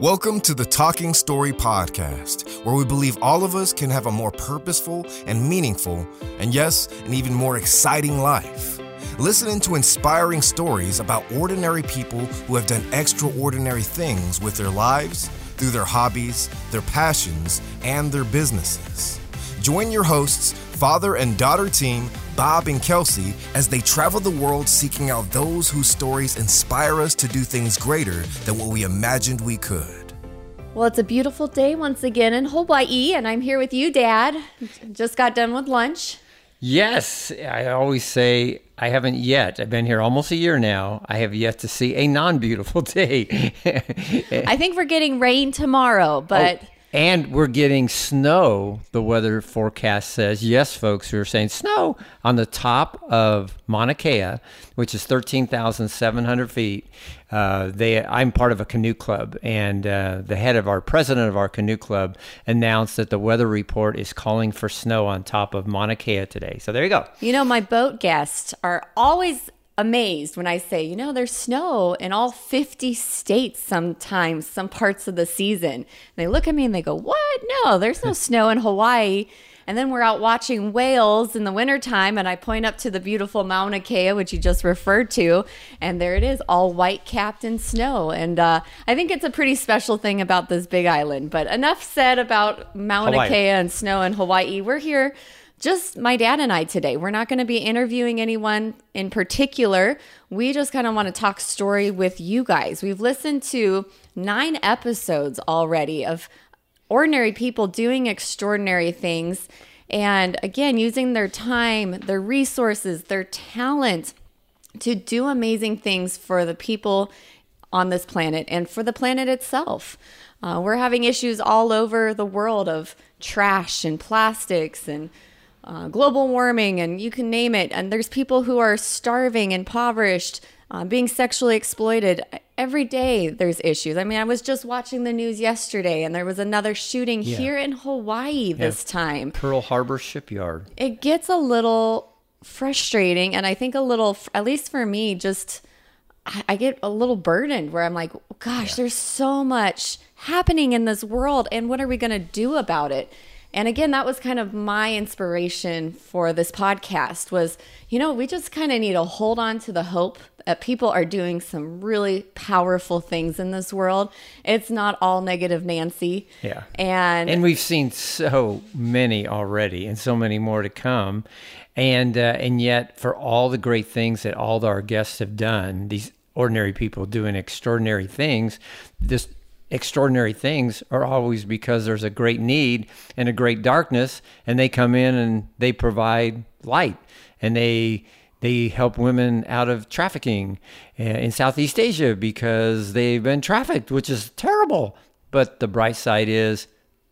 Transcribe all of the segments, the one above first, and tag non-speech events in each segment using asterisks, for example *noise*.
Welcome to the Talking Story Podcast, where we believe all of us can have a more purposeful and meaningful, and yes, an even more exciting life. Listening to inspiring stories about ordinary people who have done extraordinary things with their lives, through their hobbies, their passions, and their businesses. Join your hosts, father and daughter team, Bob and Kelsey, as they travel the world seeking out those whose stories inspire us to do things greater than what we imagined we could. Well, it's a beautiful day once again in Hawaii, and I'm here with you, Dad. Just got done with lunch. Yes, I always say I haven't yet. I've been here almost a year now. I have yet to see a non beautiful *laughs* day. I think we're getting rain tomorrow, but. Oh and we're getting snow. The weather forecast says, yes, folks, we're saying snow on the top of Mauna Kea, which is 13,700 feet. Uh, they, I'm part of a canoe club, and uh, the head of our president of our canoe club announced that the weather report is calling for snow on top of Mauna Kea today. So there you go. You know, my boat guests are always amazed when I say, you know, there's snow in all 50 states sometimes, some parts of the season. And they look at me and they go, What? No, there's no *laughs* snow in Hawaii. And then we're out watching whales in the wintertime, and I point up to the beautiful Mauna Kea, which you just referred to, and there it is, all white capped in snow. And uh, I think it's a pretty special thing about this big island. But enough said about Mauna Hawaii. Kea and snow in Hawaii. We're here just my dad and I today. We're not going to be interviewing anyone in particular. We just kind of want to talk story with you guys. We've listened to nine episodes already of ordinary people doing extraordinary things. And again, using their time, their resources, their talent to do amazing things for the people on this planet and for the planet itself. Uh, we're having issues all over the world of trash and plastics and uh, global warming, and you can name it. And there's people who are starving, impoverished, uh, being sexually exploited. Every day there's issues. I mean, I was just watching the news yesterday, and there was another shooting yeah. here in Hawaii this yeah. time. Pearl Harbor shipyard. It gets a little frustrating, and I think a little, at least for me, just. I get a little burdened where I'm like, gosh, yeah. there's so much happening in this world, and what are we going to do about it? And again, that was kind of my inspiration for this podcast was, you know, we just kind of need to hold on to the hope that people are doing some really powerful things in this world. It's not all negative Nancy. Yeah. And and we've seen so many already and so many more to come. And uh, and yet for all the great things that all our guests have done, these ordinary people doing extraordinary things, this extraordinary things are always because there's a great need and a great darkness and they come in and they provide light and they they help women out of trafficking uh, in Southeast Asia because they've been trafficked which is terrible. But the bright side is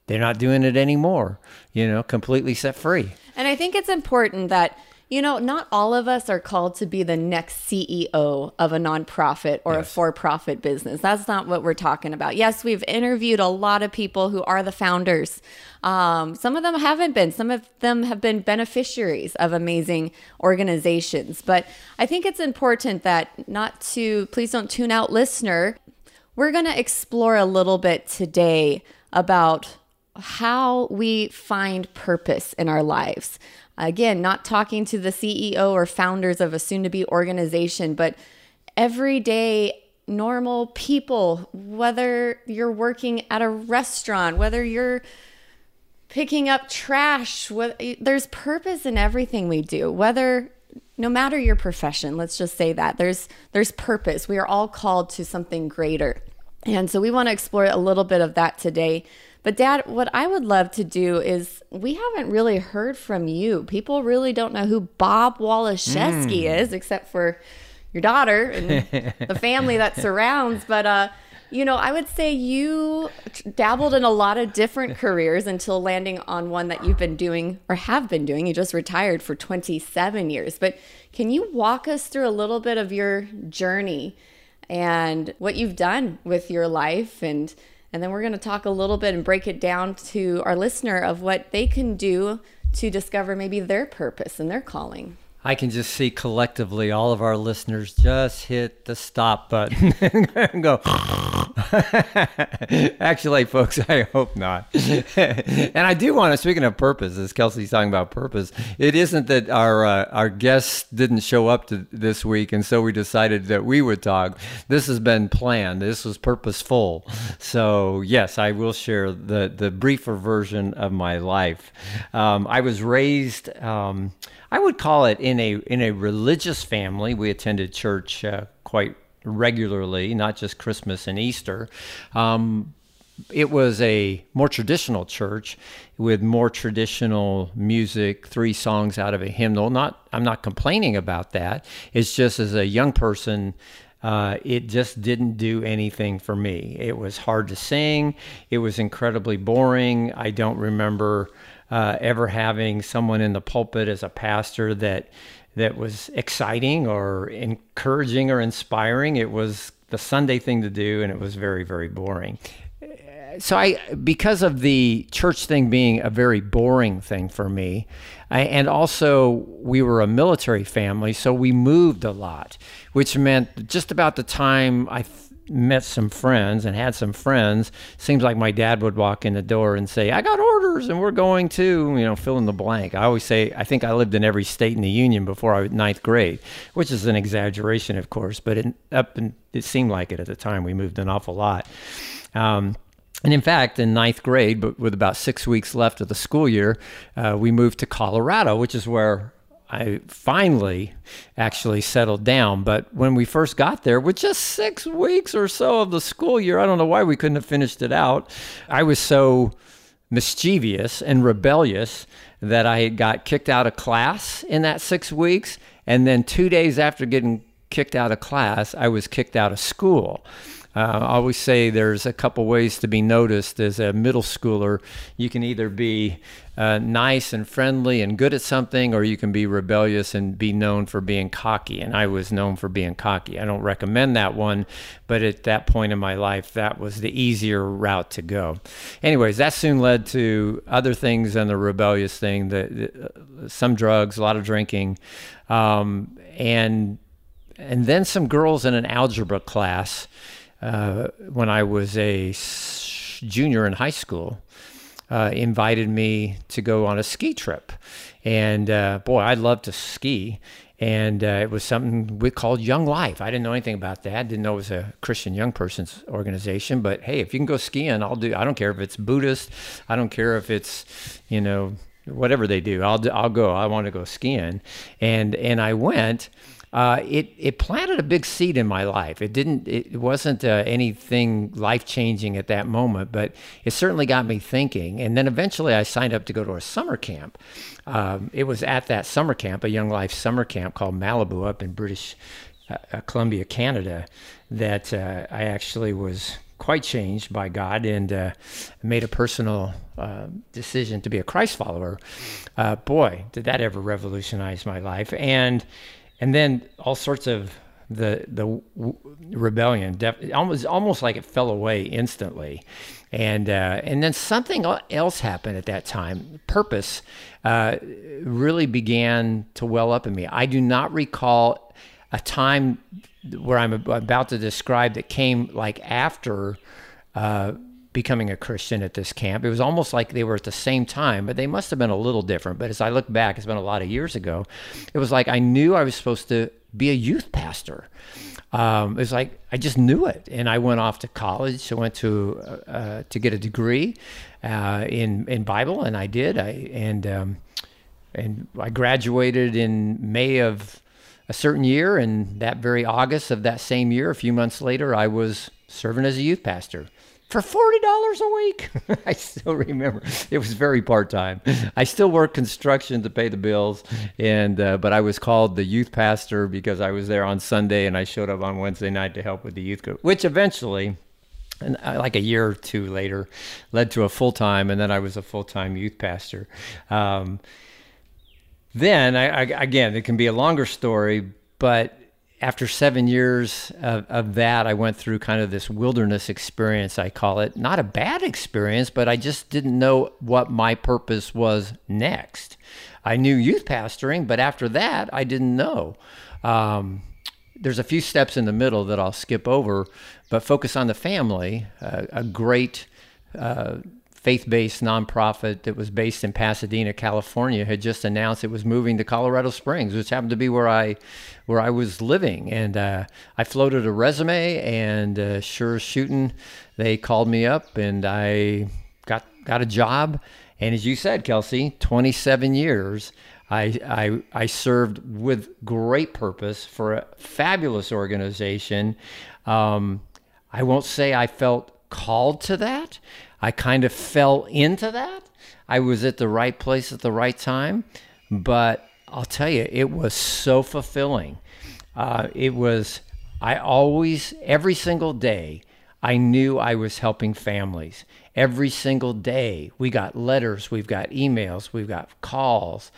they're not doing it anymore you know completely set free. And i think it's important that you know, not all of us are called to be the next CEO of a nonprofit or yes. a for profit business. That's not what we're talking about. Yes, we've interviewed a lot of people who are the founders. Um, some of them haven't been, some of them have been beneficiaries of amazing organizations. But I think it's important that not to, please don't tune out, listener. We're going to explore a little bit today about how we find purpose in our lives. Again, not talking to the CEO or founders of a soon to be organization, but everyday normal people, whether you're working at a restaurant, whether you're picking up trash, there's purpose in everything we do, whether no matter your profession, let's just say that there's there's purpose. We are all called to something greater. And so we want to explore a little bit of that today. But, Dad, what I would love to do is we haven't really heard from you. People really don't know who Bob Waliszewski mm. is, except for your daughter and *laughs* the family that surrounds. But, uh, you know, I would say you dabbled in a lot of different careers until landing on one that you've been doing or have been doing. You just retired for 27 years. But can you walk us through a little bit of your journey and what you've done with your life and and then we're going to talk a little bit and break it down to our listener of what they can do to discover maybe their purpose and their calling. I can just see collectively all of our listeners just hit the stop button *laughs* and go, *laughs* Actually, folks, I hope not. *laughs* and I do want to. Speaking of purpose, as Kelsey's talking about purpose, it isn't that our uh, our guests didn't show up to this week, and so we decided that we would talk. This has been planned. This was purposeful. So yes, I will share the the briefer version of my life. Um, I was raised. Um, I would call it in a in a religious family. We attended church uh, quite regularly, not just Christmas and Easter. Um, it was a more traditional church with more traditional music, three songs out of a hymnal. Not, I'm not complaining about that. It's just as a young person, uh, it just didn't do anything for me. It was hard to sing. It was incredibly boring. I don't remember uh, ever having someone in the pulpit as a pastor that that was exciting or encouraging or inspiring. It was the Sunday thing to do, and it was very, very boring. So I, because of the church thing being a very boring thing for me, I, and also we were a military family, so we moved a lot, which meant just about the time I met some friends and had some friends. Seems like my dad would walk in the door and say, "I got orders, and we're going to," you know, fill in the blank. I always say, I think I lived in every state in the union before I was ninth grade, which is an exaggeration, of course, but it, up and it seemed like it at the time. We moved an awful lot. Um, and in fact, in ninth grade, but with about six weeks left of the school year, uh, we moved to Colorado, which is where I finally actually settled down. But when we first got there, with just six weeks or so of the school year, I don't know why we couldn't have finished it out. I was so mischievous and rebellious that I got kicked out of class in that six weeks. And then two days after getting kicked out of class, I was kicked out of school. Uh, I always say there's a couple ways to be noticed as a middle schooler. You can either be uh, nice and friendly and good at something, or you can be rebellious and be known for being cocky. And I was known for being cocky. I don't recommend that one, but at that point in my life, that was the easier route to go. Anyways, that soon led to other things than the rebellious thing. The uh, some drugs, a lot of drinking, um, and and then some girls in an algebra class uh, when I was a junior in high school, uh, invited me to go on a ski trip. And uh, boy, I love to ski. And uh, it was something we called Young Life. I didn't know anything about that. Didn't know it was a Christian young person's organization. But hey, if you can go skiing, I'll do. I don't care if it's Buddhist. I don't care if it's, you know, whatever they do. I'll I'll go. I want to go skiing. And and I went uh, it it planted a big seed in my life. It didn't. It wasn't uh, anything life changing at that moment, but it certainly got me thinking. And then eventually, I signed up to go to a summer camp. Um, it was at that summer camp, a Young Life summer camp called Malibu up in British uh, uh Columbia, Canada, that uh, I actually was quite changed by God and uh, made a personal uh, decision to be a Christ follower. Uh, boy, did that ever revolutionize my life! And and then all sorts of the the rebellion def- almost almost like it fell away instantly. And uh, and then something else happened at that time. Purpose uh, really began to well up in me. I do not recall a time where i'm about to describe that came like after uh, becoming a Christian at this camp. It was almost like they were at the same time, but they must have been a little different. But as I look back, it's been a lot of years ago. It was like I knew I was supposed to be a youth pastor. Um, it was like I just knew it, and I went off to college. I went to uh, uh, to get a degree uh, in in Bible, and I did. I and um, and I graduated in May of a certain year, and that very August of that same year, a few months later, I was serving as a youth pastor for forty dollars a week. *laughs* I still remember it was very part time. I still worked construction to pay the bills, and uh, but I was called the youth pastor because I was there on Sunday and I showed up on Wednesday night to help with the youth group, which eventually. And uh, like a year or two later, led to a full time, and then I was a full time youth pastor. Um, then, I, I, again, it can be a longer story, but after seven years of, of, that, I went through kind of this wilderness experience, I call it. Not a bad experience, but I just didn't know what my purpose was next. I knew youth pastoring, but after that, I didn't know. Um, there's a few steps in the middle that I'll skip over, but focus on the family. Uh, a great uh, faith-based nonprofit that was based in Pasadena, California, had just announced it was moving to Colorado Springs, which happened to be where I where I was living. And uh, I floated a resume, and uh, sure shooting, they called me up, and I got got a job. And as you said, Kelsey, 27 years. I, I, I served with great purpose for a fabulous organization. Um, I won't say I felt called to that. I kind of fell into that. I was at the right place at the right time. But I'll tell you, it was so fulfilling. Uh, it was, I always, every single day, I knew I was helping families every single day. We got letters, we've got emails, we've got calls.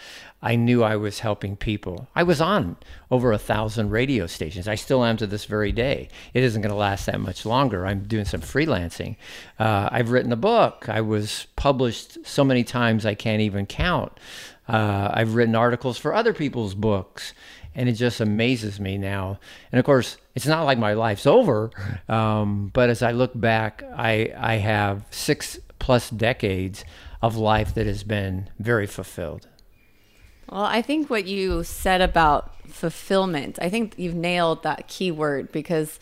I knew I was helping people. I was on over a thousand radio stations. I still am to this very day. It isn't going to last that much longer. I'm doing some freelancing. Uh, I've written a book. I was published so many times I can't even count. Uh, I've written articles for other people's books and it just amazes me now. And of course, it's not like my life's over, um, but as I look back, I I have six plus decades of life that has been very fulfilled. Well, I think what you said about fulfillment, I think you've nailed that key word because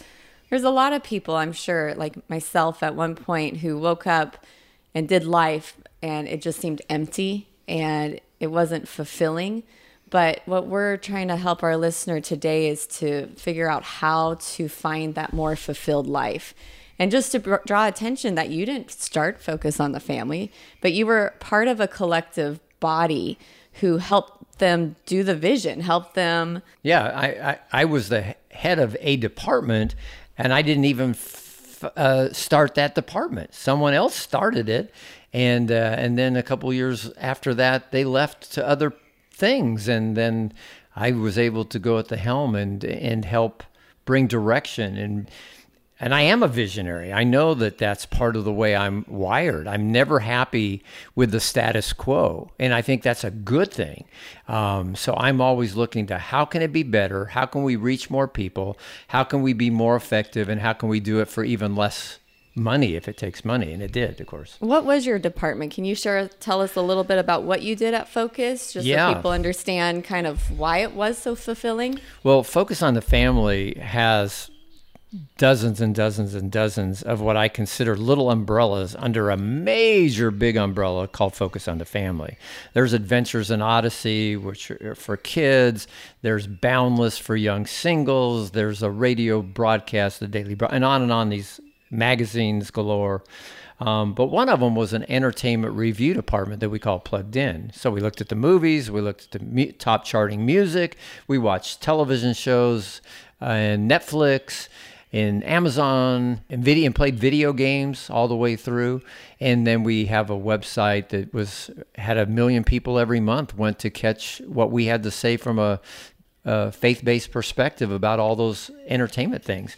there's a lot of people, I'm sure, like myself at one point, who woke up and did life and it just seemed empty and it wasn't fulfilling. But what we're trying to help our listener today is to figure out how to find that more fulfilled life. And just to draw attention that you didn't start focus on the family, but you were part of a collective body who helped them do the vision, help them. Yeah, I, I, I was the head of a department and I didn't even f- uh, start that department. Someone else started it. And, uh, and then a couple years after that, they left to other things. And then I was able to go at the helm and and help bring direction and and I am a visionary. I know that that's part of the way I'm wired. I'm never happy with the status quo, and I think that's a good thing. Um, so I'm always looking to how can it be better? How can we reach more people? How can we be more effective? And how can we do it for even less money if it takes money and it did of course what was your department can you share tell us a little bit about what you did at focus just yeah. so people understand kind of why it was so fulfilling well focus on the family has dozens and dozens and dozens of what I consider little umbrellas under a major big umbrella called Focus on the Family. There's Adventures in Odyssey, which are for kids. There's Boundless for young singles. There's a radio broadcast, the Daily, Bro- and on and on these magazines galore. Um, but one of them was an entertainment review department that we call Plugged In. So we looked at the movies, we looked at the mu- top charting music, we watched television shows uh, and Netflix and Amazon and video and played video games all the way through. And then we have a website that was had a million people every month went to catch what we had to say from a faith-based perspective about all those entertainment things.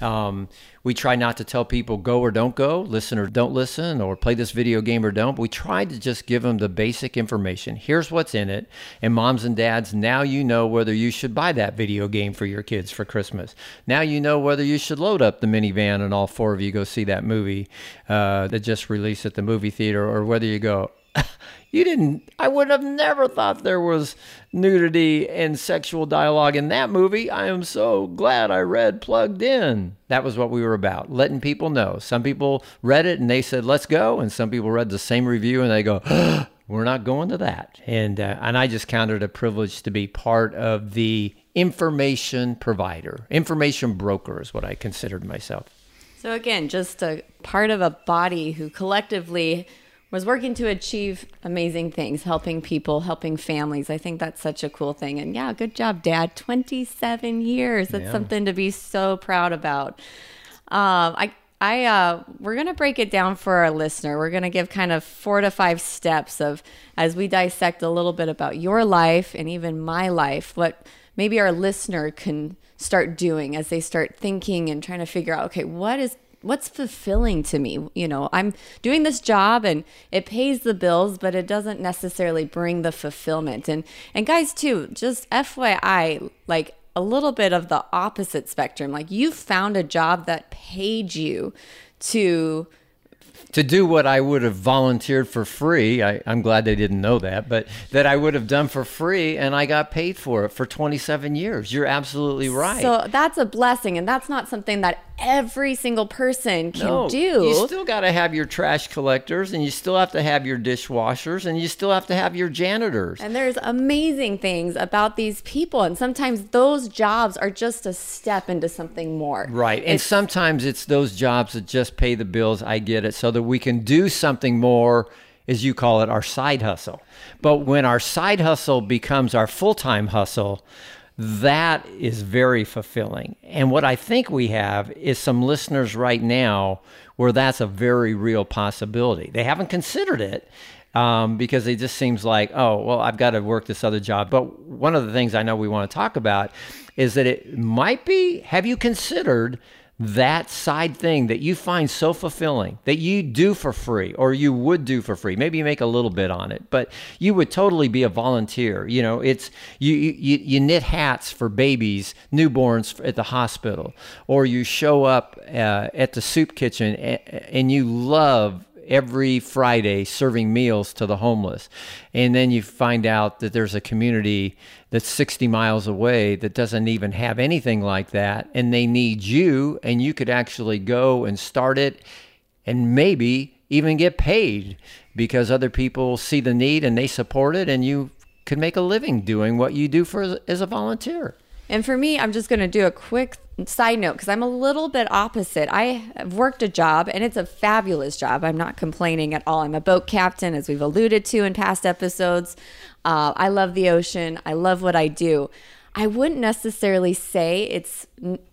Um, we try not to tell people go or don't go, listen or don't listen, or play this video game or don't. we try to just give them the basic information. Here's what's in it. And moms and dads, now you know whether you should buy that video game for your kids for Christmas. Now you know whether you should load up the minivan and all four of you go see that movie uh, that just released at the movie theater, or whether you go, you didn't i would have never thought there was nudity and sexual dialogue in that movie. I am so glad i read plugged in. That was what we were about letting people know. Some people read it and they said let's go and some people read the same review and they go we're not going to that. And uh, and i just counted a privilege to be part of the information provider information broker is what i considered myself. So again just a part of a body who collectively was working to achieve amazing things, helping people, helping families. I think that's such a cool thing. And yeah, good job, Dad. 27 years. That's yeah. something to be so proud about. Um, I, I, uh, we're going to break it down for our listener. We're going to give kind of four to five steps of as we dissect a little bit about your life and even my life, what maybe our listener can start doing as they start thinking and trying to figure out, okay, what is what's fulfilling to me you know i'm doing this job and it pays the bills but it doesn't necessarily bring the fulfillment and and guys too just fyi like a little bit of the opposite spectrum. Like you found a job that paid you to to do what I would have volunteered for free. I, am glad they didn't know that, but that I would have done for free and I got paid for it for 27 years. You're absolutely right. So that's a blessing, and that's not something that every single person can no, do. You still got to have your trash collectors, and you still have to have your dishwashers, and you still have to have your janitors. And there's amazing things about these people, and sometimes those jobs are just a step into something more. Right, and it's, sometimes it's those jobs that just pay the bills. I get it, so that we can do something more as you call it, our side hustle. But when our side hustle becomes our full time hustle, that is very fulfilling. And what I think we have is some listeners right now where that's a very real possibility. They haven't considered it. Um, because it just seems like, oh, well, I've got to work this other job. But one of the things I know we want to talk about is that it might be have you considered that side thing that you find so fulfilling that you do for free or you would do for free maybe you make a little bit on it but you would totally be a volunteer you know? It's you you, you knit hats for babies newborns at the hospital or you show up uh, at the soup kitchen and you love every Friday serving meals to the homeless. And then you find out that there's a community that's 60 miles away that doesn't even have anything like that. And they need you, and you could actually go and start it and maybe even get paid because other people see the need and they support it, and you could make a living doing what you do for as a volunteer. And for me, I'm just going to do a quick side note because I'm a little bit opposite. I have worked a job and it's a fabulous job. I'm not complaining at all. I'm a boat captain, as we've alluded to in past episodes. Uh, I love the ocean, I love what I do. I wouldn't necessarily say it's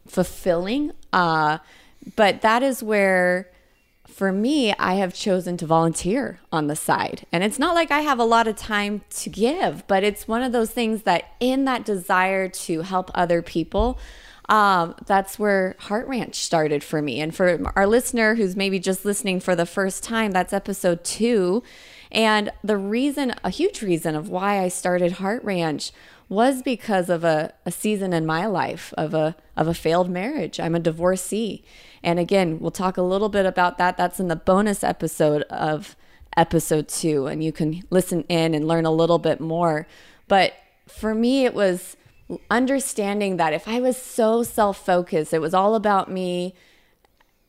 fulfilling, uh, but that is where for me, I have chosen to volunteer on the side. And it's not like I have a lot of time to give, but it's one of those things that, in that desire to help other people, um, that's where Heart Ranch started for me. And for our listener who's maybe just listening for the first time, that's episode two. And the reason, a huge reason of why I started Heart Ranch was because of a, a season in my life of a of a failed marriage. I'm a divorcee. And again, we'll talk a little bit about that. That's in the bonus episode of episode two, and you can listen in and learn a little bit more. But for me, it was understanding that if I was so self focused, it was all about me.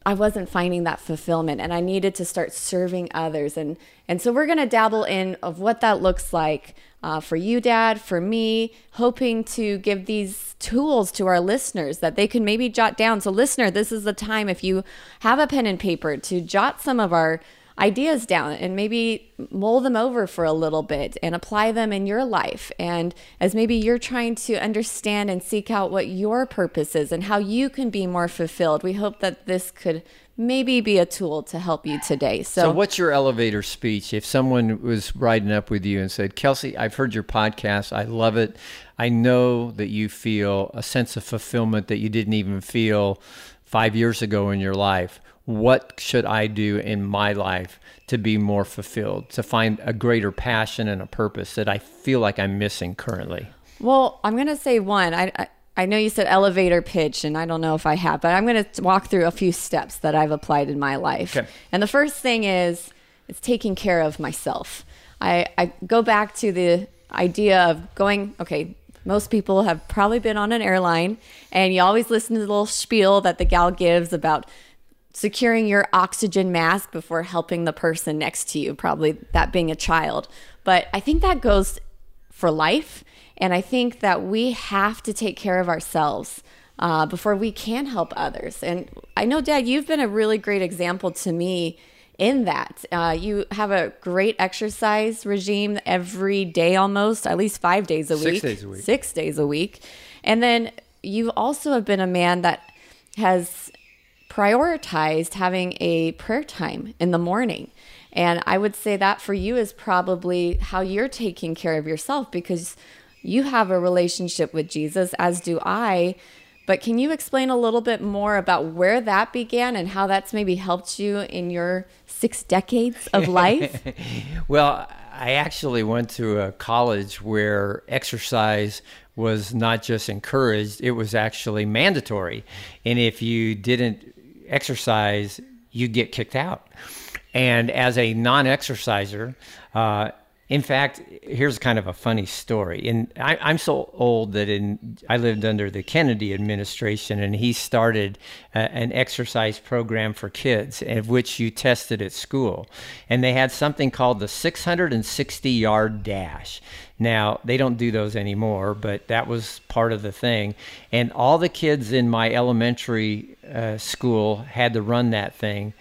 I wasn't finding that fulfillment and I needed to start serving others. And, and so we're going to dabble in of what that looks like uh, for you, Dad, for me, hoping to give these tools to our listeners that they can maybe jot down. So, listener, this is the time if you have a pen and paper to jot some of our ideas down and maybe mull them over for a little bit and apply them in your life. And as maybe you're trying to understand and seek out what your purpose is and how you can be more fulfilled, we hope that this could maybe be a tool to help you today. So, so what's your elevator speech? If someone was riding up with you and said, Kelsey, I've heard your podcast, I love it. I know that you feel a sense of fulfillment that you didn't even feel five years ago in your life. What should I do in my life to be more fulfilled, to find a greater passion and a purpose that I feel like I'm missing currently? Well, I'm going to say one. I, I I know you said elevator pitch, and I don't know if I have, but I'm going to walk through a few steps that I've applied in my life. Okay. And the first thing is it's taking care of myself. I, I go back to the idea of going, okay, most people have probably been on an airline, and you always listen to the little spiel that the gal gives about securing your oxygen mask before helping the person next to you, probably that being a child. But I think that goes for life and I think that we have to take care of ourselves uh, before we can help others. And I know, Dad, you've been a really great example to me in that. Uh, you have a great exercise regime every day almost, at least five days a week. Six days a week. Six days a week. And then you also have been a man that has prioritized having a prayer time in the morning. And I would say that for you is probably how you're taking care of yourself because you have a relationship with Jesus, as do I. But can you explain a little bit more about where that began and how that's maybe helped you in your six decades of *laughs* life? well, I actually went to a college where exercise was not just encouraged, it was actually mandatory. And if you didn't exercise, you get kicked out. And as a non exerciser, uh, in fact, here's kind of a funny story. And I, am so old that in I lived under the Kennedy administration, and he started a, an exercise program for kids, of which you tested at school. And they had something called the 660 yard dash. Now, they don't do those anymore, but that was part of the thing. And all the kids in my elementary uh, school had to run that thing.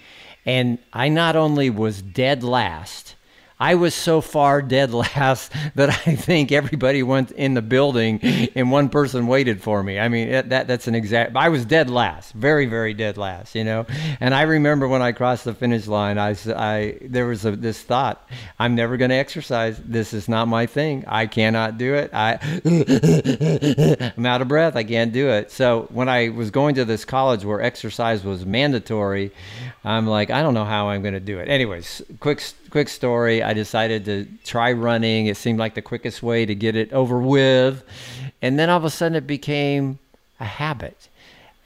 And I not only was dead last, I was so far dead *laughs* last that I think everybody went in the building and one person waited for me. I mean, that that's an exact. I was dead last, very very dead last, you know. And I remember when I crossed the finish line, I I there was a, this thought: I'm never going to exercise. This is not my thing. I cannot do it. I *laughs* I'm out of breath. I can't do it. So when I was going to this college where exercise was mandatory, I'm like, I don't know how I'm going to do it. Anyways, quick quick story. I decided to try running. It seemed like the quickest way to get it over with. And then all of a sudden it became a habit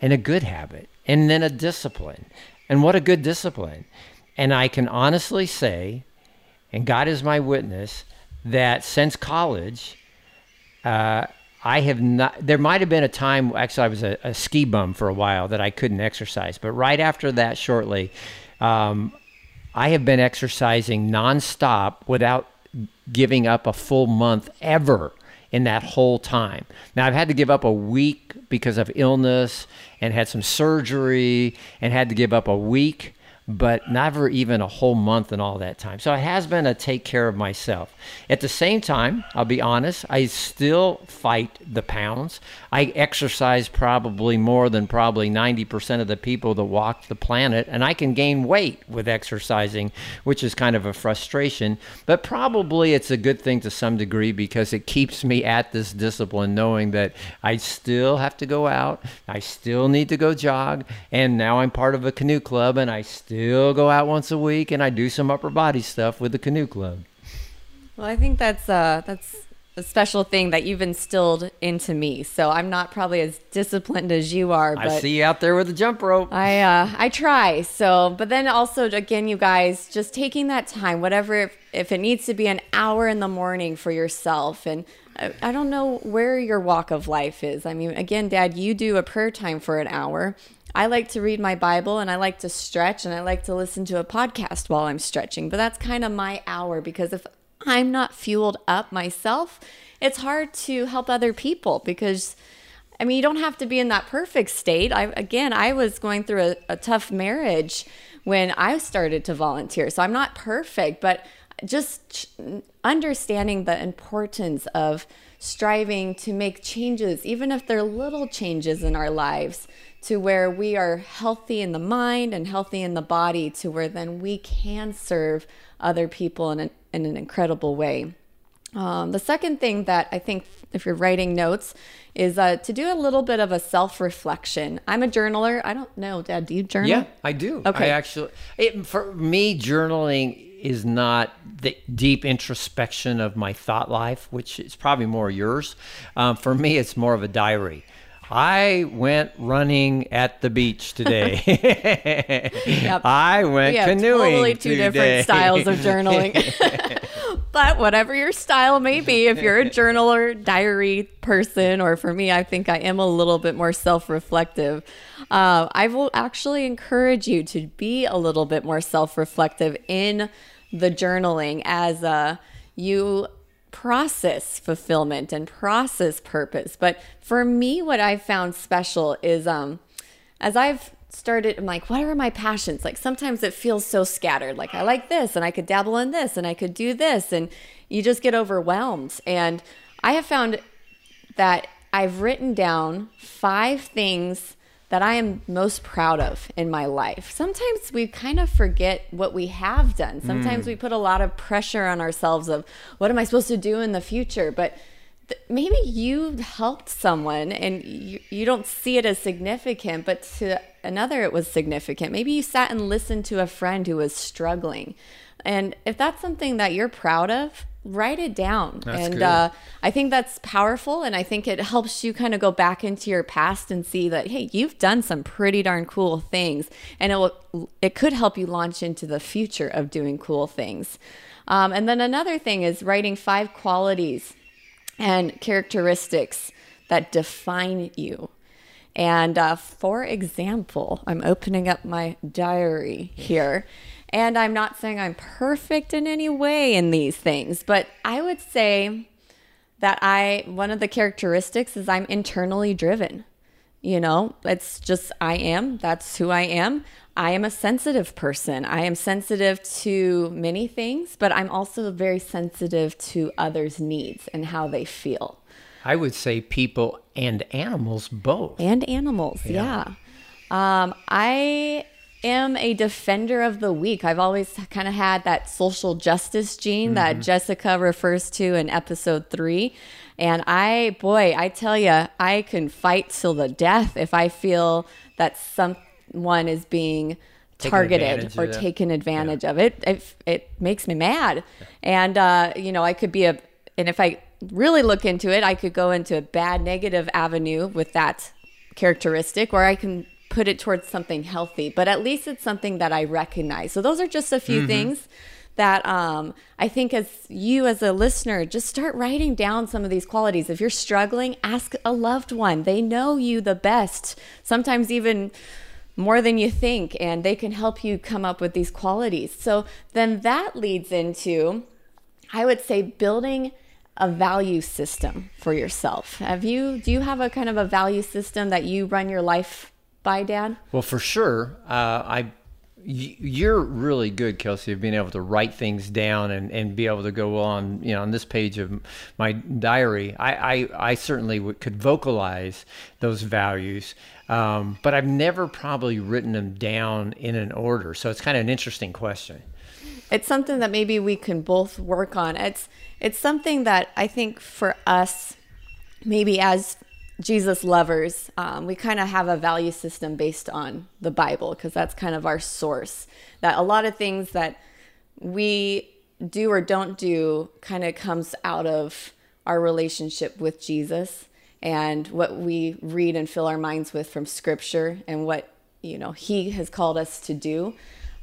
and a good habit and then a discipline. And what a good discipline. And I can honestly say, and God is my witness, that since college, uh, I have not. There might have been a time. Actually, I was a, a, ski bum for a while that I couldn't exercise. But right after that, shortly, um, I have been exercising nonstop without giving up a full month ever in that whole time. Now, I've had to give up a week because of illness and had some surgery and had to give up a week but never even a whole month and all that time. So it has been a take care of myself. At the same time, I'll be honest, I still fight the pounds. I exercise probably more than probably 90% of the people that walk the planet, and I can gain weight with exercising, which is kind of a frustration. But probably it's a good thing to some degree because it keeps me at this discipline, knowing that I still have to go out, I still need to go jog, and now I'm part of a canoe club and I still still go out once a week and I do some upper body stuff with the canoe club. Well, I think that's uh, that's a special thing that you've instilled into me. So I'm not probably as disciplined as you are. But I see you out there with the jump rope. I uh, I try. So, but then also again, you guys just taking that time, whatever if, if it needs to be an hour in the morning for yourself and. I, I don't know where your walk of life is. I mean, again, Dad, you do a prayer time for an hour. I like to read my Bible and I like to stretch and I like to listen to a podcast while I'm stretching. But that's kind of my hour because if I'm not fueled up myself, it's hard to help other people because I mean, you don't have to be in that perfect state. I again, I was going through a, a tough marriage when I started to volunteer. So I'm not perfect, but just understanding the importance of striving to make changes, even if they're little changes in our lives, to where we are healthy in the mind and healthy in the body, to where then we can serve other people in an, in an incredible way. Um, the second thing that I think, if you're writing notes, is uh, to do a little bit of a self reflection. I'm a journaler. I don't know, Dad, do you journal? Yeah, I do. Okay. I actually, it, for me, journaling is not the deep introspection of my thought life, which is probably more yours. Um, for me, it's more of a diary. I went running at the beach today. *laughs* yep. I went we have canoeing. Totally two today. different styles of journaling. *laughs* but whatever your style may be, if you're a journaler, diary person, or for me, I think I am a little bit more self-reflective. Uh, I will actually encourage you to be a little bit more self-reflective in the journaling as uh, you process fulfillment and process purpose. But for me, what I've found special is um, as I've started, I'm like, what are my passions? Like sometimes it feels so scattered. Like I like this and I could dabble in this and I could do this. And you just get overwhelmed. And I have found that I've written down five things that I am most proud of in my life. Sometimes we kind of forget what we have done. Sometimes mm. we put a lot of pressure on ourselves of what am I supposed to do in the future? But th- maybe you helped someone and you, you don't see it as significant, but to another it was significant. Maybe you sat and listened to a friend who was struggling. And if that's something that you're proud of, write it down. That's and uh, I think that's powerful. And I think it helps you kind of go back into your past and see that, hey, you've done some pretty darn cool things. And it, will, it could help you launch into the future of doing cool things. Um, and then another thing is writing five qualities and characteristics that define you. And uh, for example, I'm opening up my diary here. And I'm not saying I'm perfect in any way in these things, but I would say that I, one of the characteristics is I'm internally driven. You know, it's just I am, that's who I am. I am a sensitive person. I am sensitive to many things, but I'm also very sensitive to others' needs and how they feel. I would say people and animals both. And animals, yeah. Um, I am a defender of the weak. I've always kind of had that social justice gene that Jessica refers to in episode three. And I, boy, I tell you, I can fight till the death if I feel that someone is being targeted or taken advantage of it. It it makes me mad, and uh, you know I could be a and if I really look into it, I could go into a bad negative avenue with that characteristic, or I can put it towards something healthy. But at least it's something that I recognize. So those are just a few things that um, I think as you as a listener just start writing down some of these qualities. If you're struggling, ask a loved one. They know you the best. Sometimes even more than you think, and they can help you come up with these qualities. So then that leads into, I would say, building a value system for yourself. Have you, do you have a kind of a value system that you run your life by, Dad? Well, for sure, uh, I. You're really good, Kelsey, of being able to write things down and, and be able to go on, you know, on this page of my diary. I, I, I certainly would, could vocalize those values, um, but I've never probably written them down in an order. So it's kind of an interesting question. it's something that maybe we can both work on. It's it's something that I think for us, maybe as Jesus lovers, um, we kind of have a value system based on the Bible because that's kind of our source. That a lot of things that we do or don't do kind of comes out of our relationship with Jesus and what we read and fill our minds with from Scripture and what you know He has called us to do.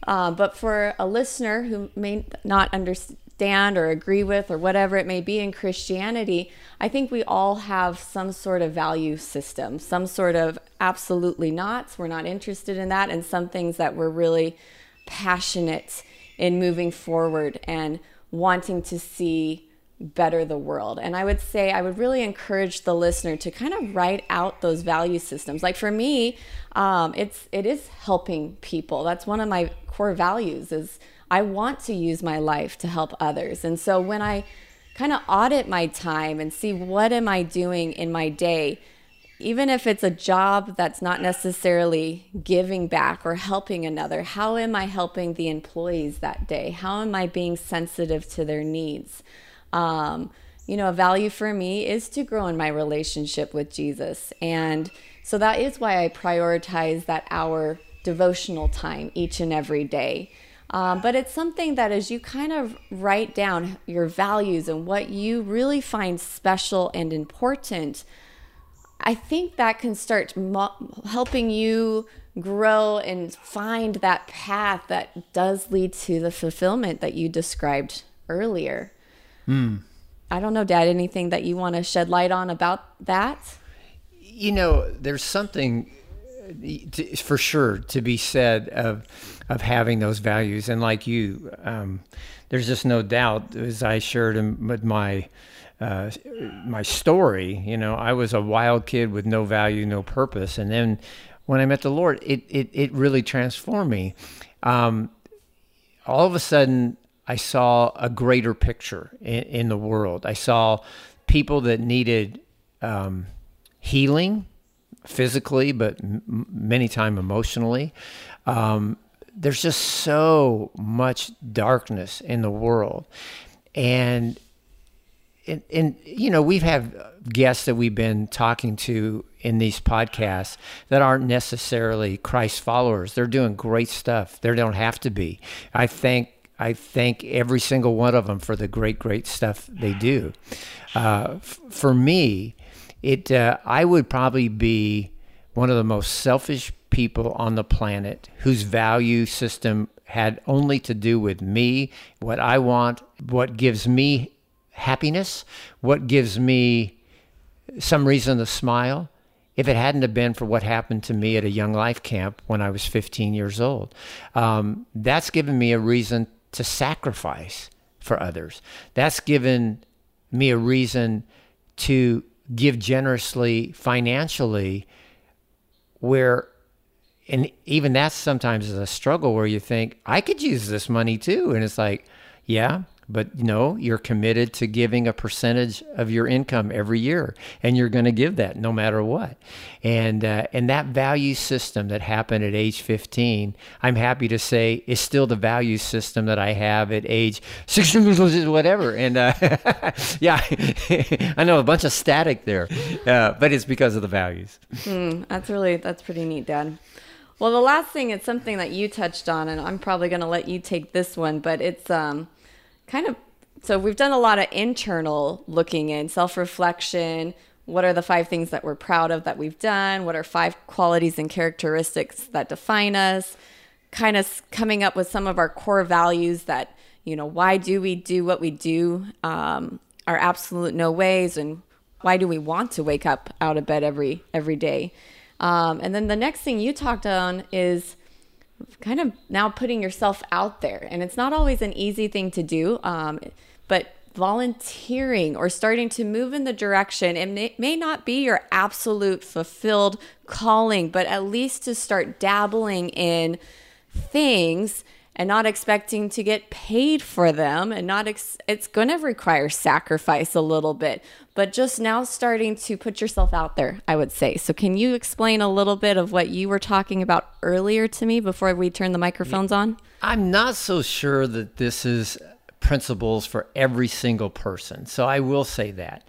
Uh, but for a listener who may not understand or agree with or whatever it may be in Christianity, I think we all have some sort of value system, some sort of absolutely not. We're not interested in that, and some things that we're really passionate in moving forward and wanting to see better the world. And I would say I would really encourage the listener to kind of write out those value systems. Like for me, um, it's it is helping people. That's one of my core values. Is I want to use my life to help others. And so when I kind of audit my time and see what am I doing in my day, even if it's a job that's not necessarily giving back or helping another, how am I helping the employees that day? How am I being sensitive to their needs? Um, you know, a value for me is to grow in my relationship with Jesus. And so that is why I prioritize that hour devotional time each and every day. Um, but it's something that as you kind of write down your values and what you really find special and important, I think that can start mo- helping you grow and find that path that does lead to the fulfillment that you described earlier. I don't know, Dad, anything that you want to shed light on about that? you know, there's something to, for sure to be said of of having those values, and like you, um, there's just no doubt. As I shared with my uh, my story, you know, I was a wild kid with no value, no purpose, and then when I met the Lord, it it it really transformed me. Um, all of a sudden I saw a greater picture in, in the world. I saw people that needed um, healing physically, but m- many time emotionally. Um, there's just so much darkness in the world, and and, and you know we've had guests that we've been talking to in these podcasts that aren't necessarily Christ followers. They're doing great stuff. They don't have to be. I thank I thank every single one of them for the great, great stuff they do. Uh, f- for me, it uh, I would probably be one of the most selfish people on the planet whose value system had only to do with me, what I want, what gives me happiness, what gives me some reason to smile. If it hadn't have been for what happened to me at a young life camp when I was 15 years old, um, that's given me a reason to sacrifice for others. That's given me a reason to give generously financially where and even that's sometimes is a struggle where you think I could use this money too. And it's like yeah but no you're committed to giving a percentage of your income every year and you're going to give that no matter what. And uh, and that value system that happened at age 15 i'm happy to say is still the value system that i have at age 16 whatever. And uh, *laughs* yeah *laughs* i know a bunch of static there uh, but it's because of the values. Mm, that's really that's pretty neat dad. Well the last thing is something that you touched on and i'm probably going to let you take this one but it's um kind of so we've done a lot of internal looking in self-reflection. What are the five things that we're proud of that we've done? What are five qualities and characteristics that define us? Kind of coming up with some of our core values that you know why do we do what we do um, our absolute no ways and why do we want to wake up out of bed every every day? Um, and then the next thing you talked on is kind of now putting yourself out there. And it's not always an easy thing to do, um, but volunteering or starting to move in the direction, it may not be your absolute fulfilled calling, but at least to start dabbling in things and not expecting to get paid for them and not ex- it's going to require sacrifice a little bit but just now starting to put yourself out there i would say. So can you explain a little bit of what you were talking about earlier to me before we turn the microphones on? I'm not so sure that this is principles for every single person so i will say that.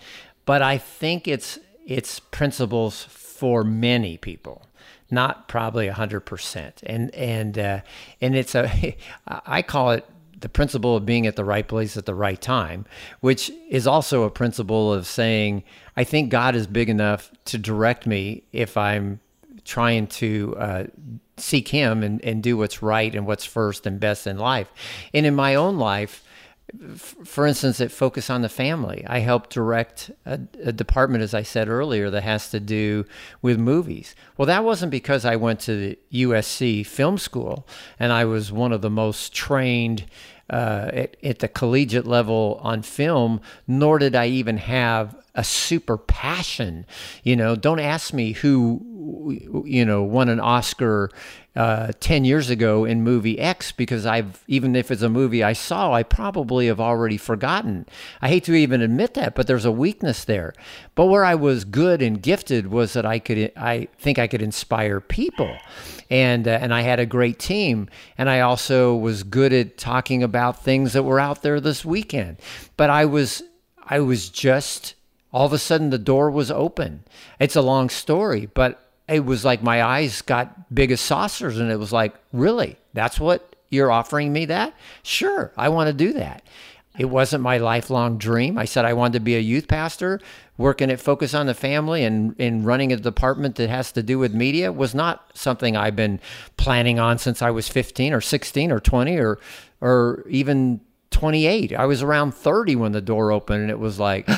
But i think it's it's principles for many people not probably 100% and and uh, and it's a *laughs* i call it the principle of being at the right place at the right time which is also a principle of saying i think god is big enough to direct me if i'm trying to uh, seek him and, and do what's right and what's first and best in life. And in my own life for instance, at Focus on the Family, I help direct a, a, department, as I said earlier, that has to do with movies. Well, that wasn't because I went to the USC film school and I was one of the most trained uh, at, at the collegiate level on film, nor did I even have a super passion. You know, don't ask me who, you know, won an Oscar uh, 10 years ago in movie X because I've, even if it's a movie I saw, I probably have already forgotten. I hate to even admit that, but there's a weakness there. But where I was good and gifted was that I could, I think I could inspire people. And, uh, and I had a great team. And I also was good at talking about things that were out there this weekend. But I was, I was just, all of a sudden the door was open. It's a long story, but it was like my eyes got big as saucers and it was like, really? That's what you're offering me that? Sure, I want to do that. It wasn't my lifelong dream. I said I wanted to be a youth pastor. Working at Focus on the Family and, and running a department that has to do with media was not something I've been planning on since I was 15 or 16 or 20 or or even 28. I was around 30 when the door opened and it was like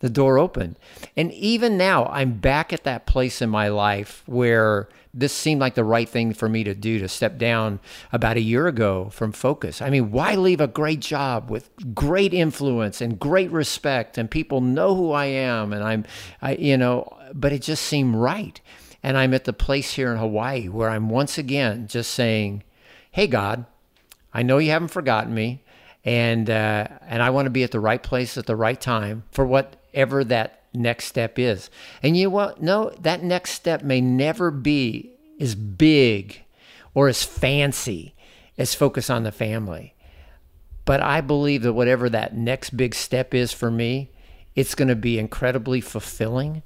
the door opened. And even now, I'm back at that place in my life where this seemed like the right thing for me to do to step down about a year ago from Focus. I mean, why leave a great job with great influence and great respect and people know who I am and I'm I you know, but it just seemed right. And I'm at the place here in Hawaii where I'm once again just saying, "Hey God, I know you haven't forgotten me." And uh, and I want to be at the right place at the right time for what whatever that next step is. And you what? No, that next step may never be as big or as fancy as focus on the family. But I believe that whatever that next big step is for me, it's going to be incredibly fulfilling.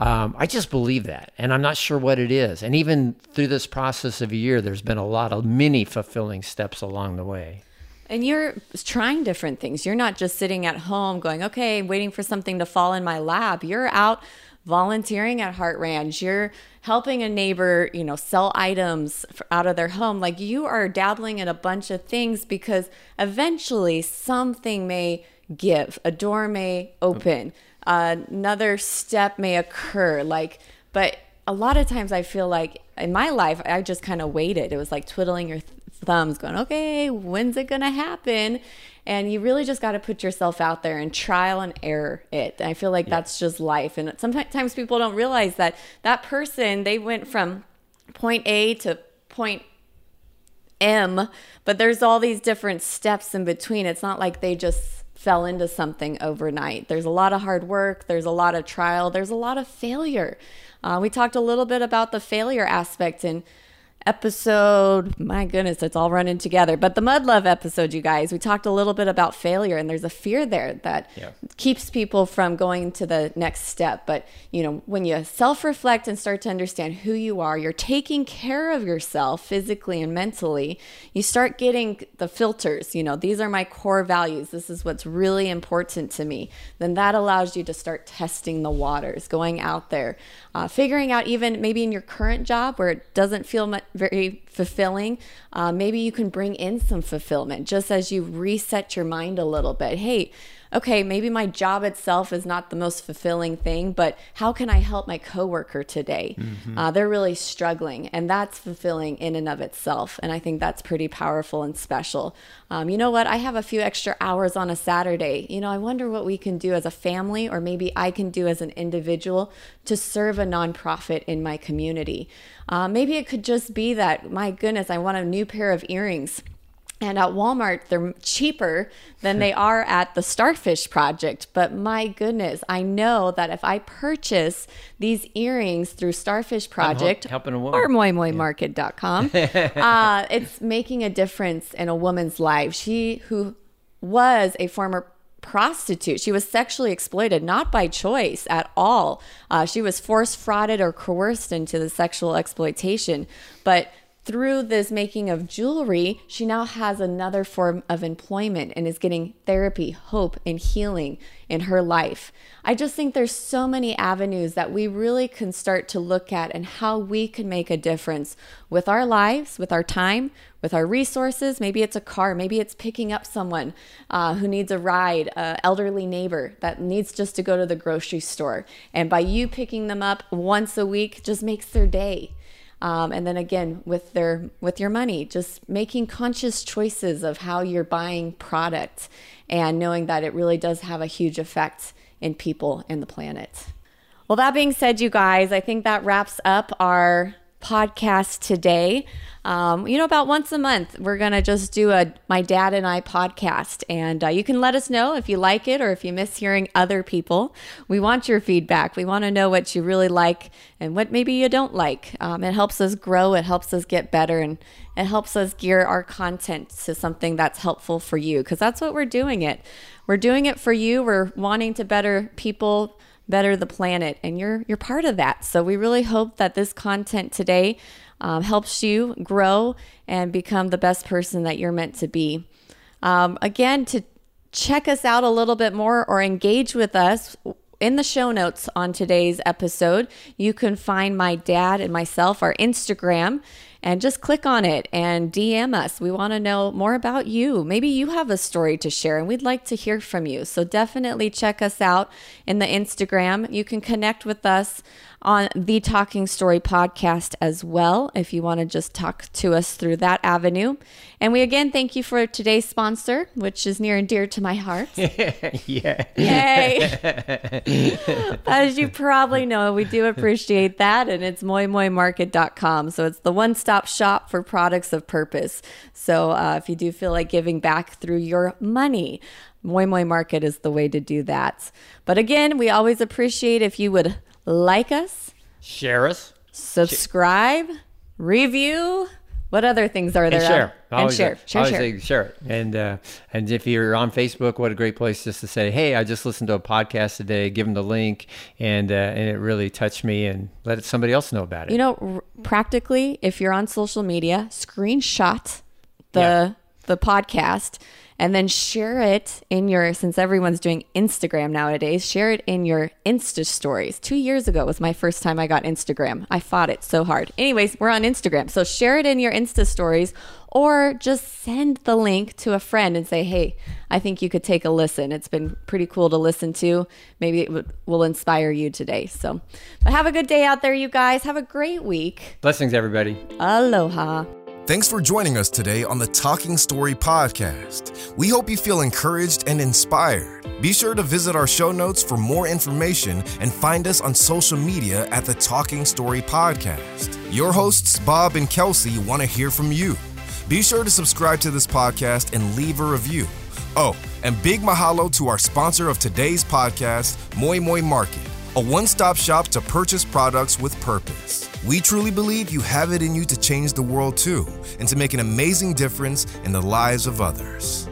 Um, I just believe that, and I'm not sure what it is. And even through this process of a year, there's been a lot of many fulfilling steps along the way. And you're trying different things. You're not just sitting at home going, okay, waiting for something to fall in my lap. You're out volunteering at Heart Ranch. You're helping a neighbor, you know, sell items out of their home. Like you are dabbling in a bunch of things because eventually something may give, a door may open, uh, another step may occur. Like, but a lot of times I feel like in my life, I just kind of waited. It was like twiddling your thumbs, going, okay, when's it going to happen? And you really just got to put yourself out there and trial and error it. And I feel like yeah. that's just life. And sometimes people don't realize that that person, they went from point A to point M, but there's all these different steps in between. It's not like they just fell into something overnight. There's a lot of hard work, there's a lot of trial, there's a lot of failure. Uh, we talked a little bit about the failure aspect and episode. My goodness, it's all running together. But the Mud Love episode, you guys, we talked a little bit about failure, and there's a fear there that yeah. keeps people from going to the next step. But, you know, when you self reflect and start to understand who you are, you're taking care of yourself physically and mentally, you start getting the filters. You know, these are my core values. This is what's really important to me. Then that allows you to start testing the waters, going out there, uh, figuring out even maybe in your current job where it doesn't feel very fulfilling, uh, maybe you can bring in some fulfillment just as you reset your mind a little bit. Hey, okay, maybe my job itself is not the most fulfilling thing, but how can I help my coworker today? Mm-hmm. Uh, they're really struggling, and that's fulfilling in and of itself. And I think that's pretty powerful and special. Um, you know what? I have a few extra hours on a Saturday. You know, I wonder what we can do as a family, or maybe I can do as an individual to serve a nonprofit in my community. Uh, maybe it could just be that, my goodness, I want a new pair of earrings and at Walmart, they're cheaper than they *laughs* are at the Starfish Project. But my goodness, I know that if I purchase these earrings through Starfish Project helping a woman. or moimoimarket.com, *laughs* uh, it's making a difference in a woman's life. She who was a former prostitute. She was sexually exploited, not by choice at all. Uh, she was force frauded or coerced into the sexual exploitation. But through this making of jewelry, she now has another form of employment and is getting therapy, hope, and healing in her life. I just think there's so many avenues that we really can start to look at and how we can make a difference with our lives, with our time, with our resources. Maybe it's a car, maybe it's picking up someone uh, who needs a ride, an elderly neighbor that needs just to go to the grocery store. And by you picking them up once a week just makes their day. Um, and then again with their with your money just making conscious choices of how you're buying product and knowing that it really does have a huge effect in people and the planet well that being said you guys i think that wraps up our podcast today. Um, you know, about once a month, we're going to just do a My Dad and I podcast. And uh, you can let us know if you like it or if you miss hearing other people. We want your feedback. We want to know what you really like and what maybe you don't like. Um, it helps us grow, it helps us get better, and it helps us gear our content to something that's helpful for you because that's what we're doing it. We're doing it for you. We're wanting to better people better the planet and you're you're part of that. So we really hope that this content today um, helps you grow and become the best person that you're meant to be. Um, again to check us out a little bit more or engage with us in the show notes on today's episode, you can find my dad and myself, our Instagram, and just click on it and DM us. We want to know more about you. Maybe you have a story to share and we'd like to hear from you. So definitely check us out in the Instagram. You can connect with us on the Talking Story podcast as well if you want to just talk to us through that avenue. And we again thank you for today's sponsor, which is near and dear to my heart. *laughs* yeah. Yay. *laughs* As you probably know, we do appreciate that. And it's moimoimarket.com. So it's the one stop shop for products of purpose. So uh, if you do feel like giving back through your money, Moi Moi Market is the way to do that. But again, we always appreciate if you would like us, share us, subscribe, review. What other things are there? And share. And always, share. Share, share. Say share it. And uh, and if you're on Facebook, what a great place just to say, hey, I just listened to a podcast today. Give them the link, and uh, and it really touched me, and let somebody else know about it. You know, r- practically, if you're on social media, screenshot the. Yeah the podcast and then share it in your since everyone's doing Instagram nowadays, share it in your Insta stories. 2 years ago was my first time I got Instagram. I fought it so hard. Anyways, we're on Instagram. So share it in your Insta stories or just send the link to a friend and say, "Hey, I think you could take a listen. It's been pretty cool to listen to. Maybe it will inspire you today." So, but have a good day out there, you guys. Have a great week. Blessings, everybody. Aloha. Thanks for joining us today on the Talking Story podcast. We hope you feel encouraged and inspired. Be sure to visit our show notes for more information and find us on social media at the Talking Story podcast. Your hosts, Bob and Kelsey, want to hear from you. Be sure to subscribe to this podcast and leave a review. Oh, and big mahalo to our sponsor of today's podcast, Moi Moi Market a one stop shop to purchase products with purpose. We truly believe you have it in you to change the world too and to make an amazing difference in the lives of others.